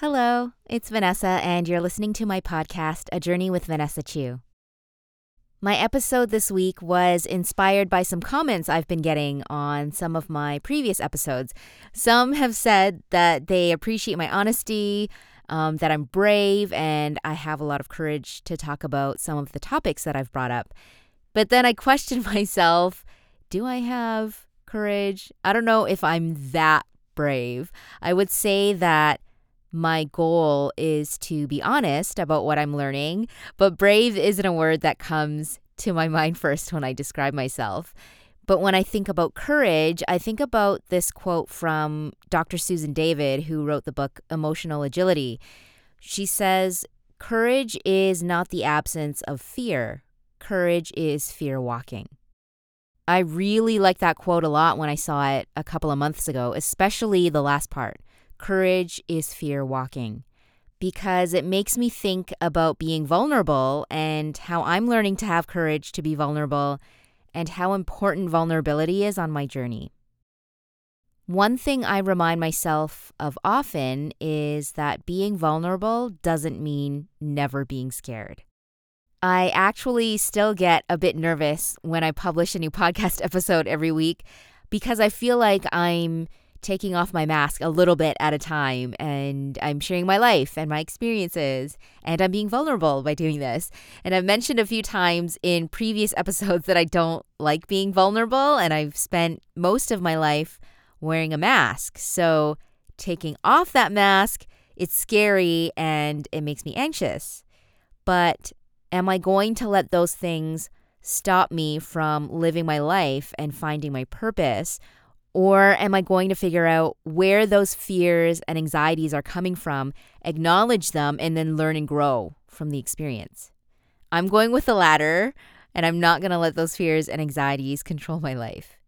Hello, it's Vanessa, and you're listening to my podcast, A Journey with Vanessa Chu. My episode this week was inspired by some comments I've been getting on some of my previous episodes. Some have said that they appreciate my honesty, um, that I'm brave, and I have a lot of courage to talk about some of the topics that I've brought up. But then I questioned myself do I have courage? I don't know if I'm that brave. I would say that my goal is to be honest about what I'm learning, but brave isn't a word that comes to my mind first when I describe myself. But when I think about courage, I think about this quote from Dr. Susan David, who wrote the book Emotional Agility. She says, Courage is not the absence of fear, courage is fear walking. I really like that quote a lot when I saw it a couple of months ago, especially the last part. Courage is fear walking because it makes me think about being vulnerable and how I'm learning to have courage to be vulnerable and how important vulnerability is on my journey. One thing I remind myself of often is that being vulnerable doesn't mean never being scared. I actually still get a bit nervous when I publish a new podcast episode every week because I feel like I'm taking off my mask a little bit at a time and I'm sharing my life and my experiences and I'm being vulnerable by doing this. And I've mentioned a few times in previous episodes that I don't like being vulnerable and I've spent most of my life wearing a mask. So taking off that mask, it's scary and it makes me anxious. But am I going to let those things stop me from living my life and finding my purpose? Or am I going to figure out where those fears and anxieties are coming from, acknowledge them, and then learn and grow from the experience? I'm going with the latter, and I'm not going to let those fears and anxieties control my life.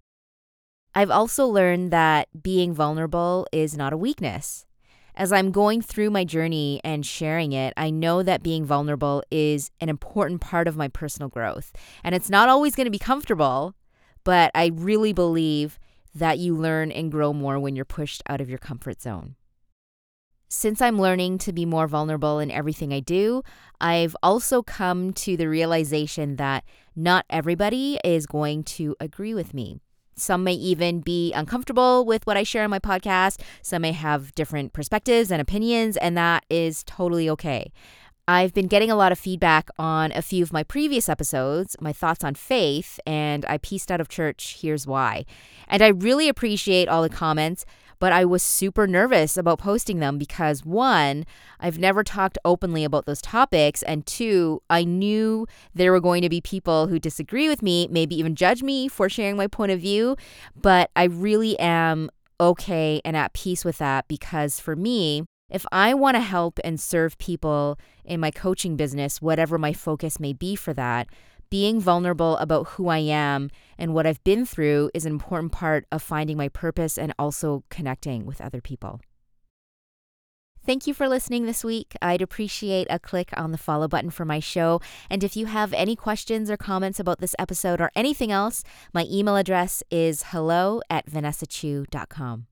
I've also learned that being vulnerable is not a weakness. As I'm going through my journey and sharing it, I know that being vulnerable is an important part of my personal growth. And it's not always going to be comfortable, but I really believe that you learn and grow more when you're pushed out of your comfort zone. Since I'm learning to be more vulnerable in everything I do, I've also come to the realization that not everybody is going to agree with me. Some may even be uncomfortable with what I share on my podcast. Some may have different perspectives and opinions, and that is totally okay. I've been getting a lot of feedback on a few of my previous episodes, my thoughts on faith, and I pieced out of church. Here's why. And I really appreciate all the comments, but I was super nervous about posting them because one, I've never talked openly about those topics, and two, I knew there were going to be people who disagree with me, maybe even judge me for sharing my point of view, but I really am okay and at peace with that because for me, if I want to help and serve people in my coaching business, whatever my focus may be for that, being vulnerable about who I am and what I've been through is an important part of finding my purpose and also connecting with other people. Thank you for listening this week. I'd appreciate a click on the follow button for my show. And if you have any questions or comments about this episode or anything else, my email address is hello at vanessachu.com.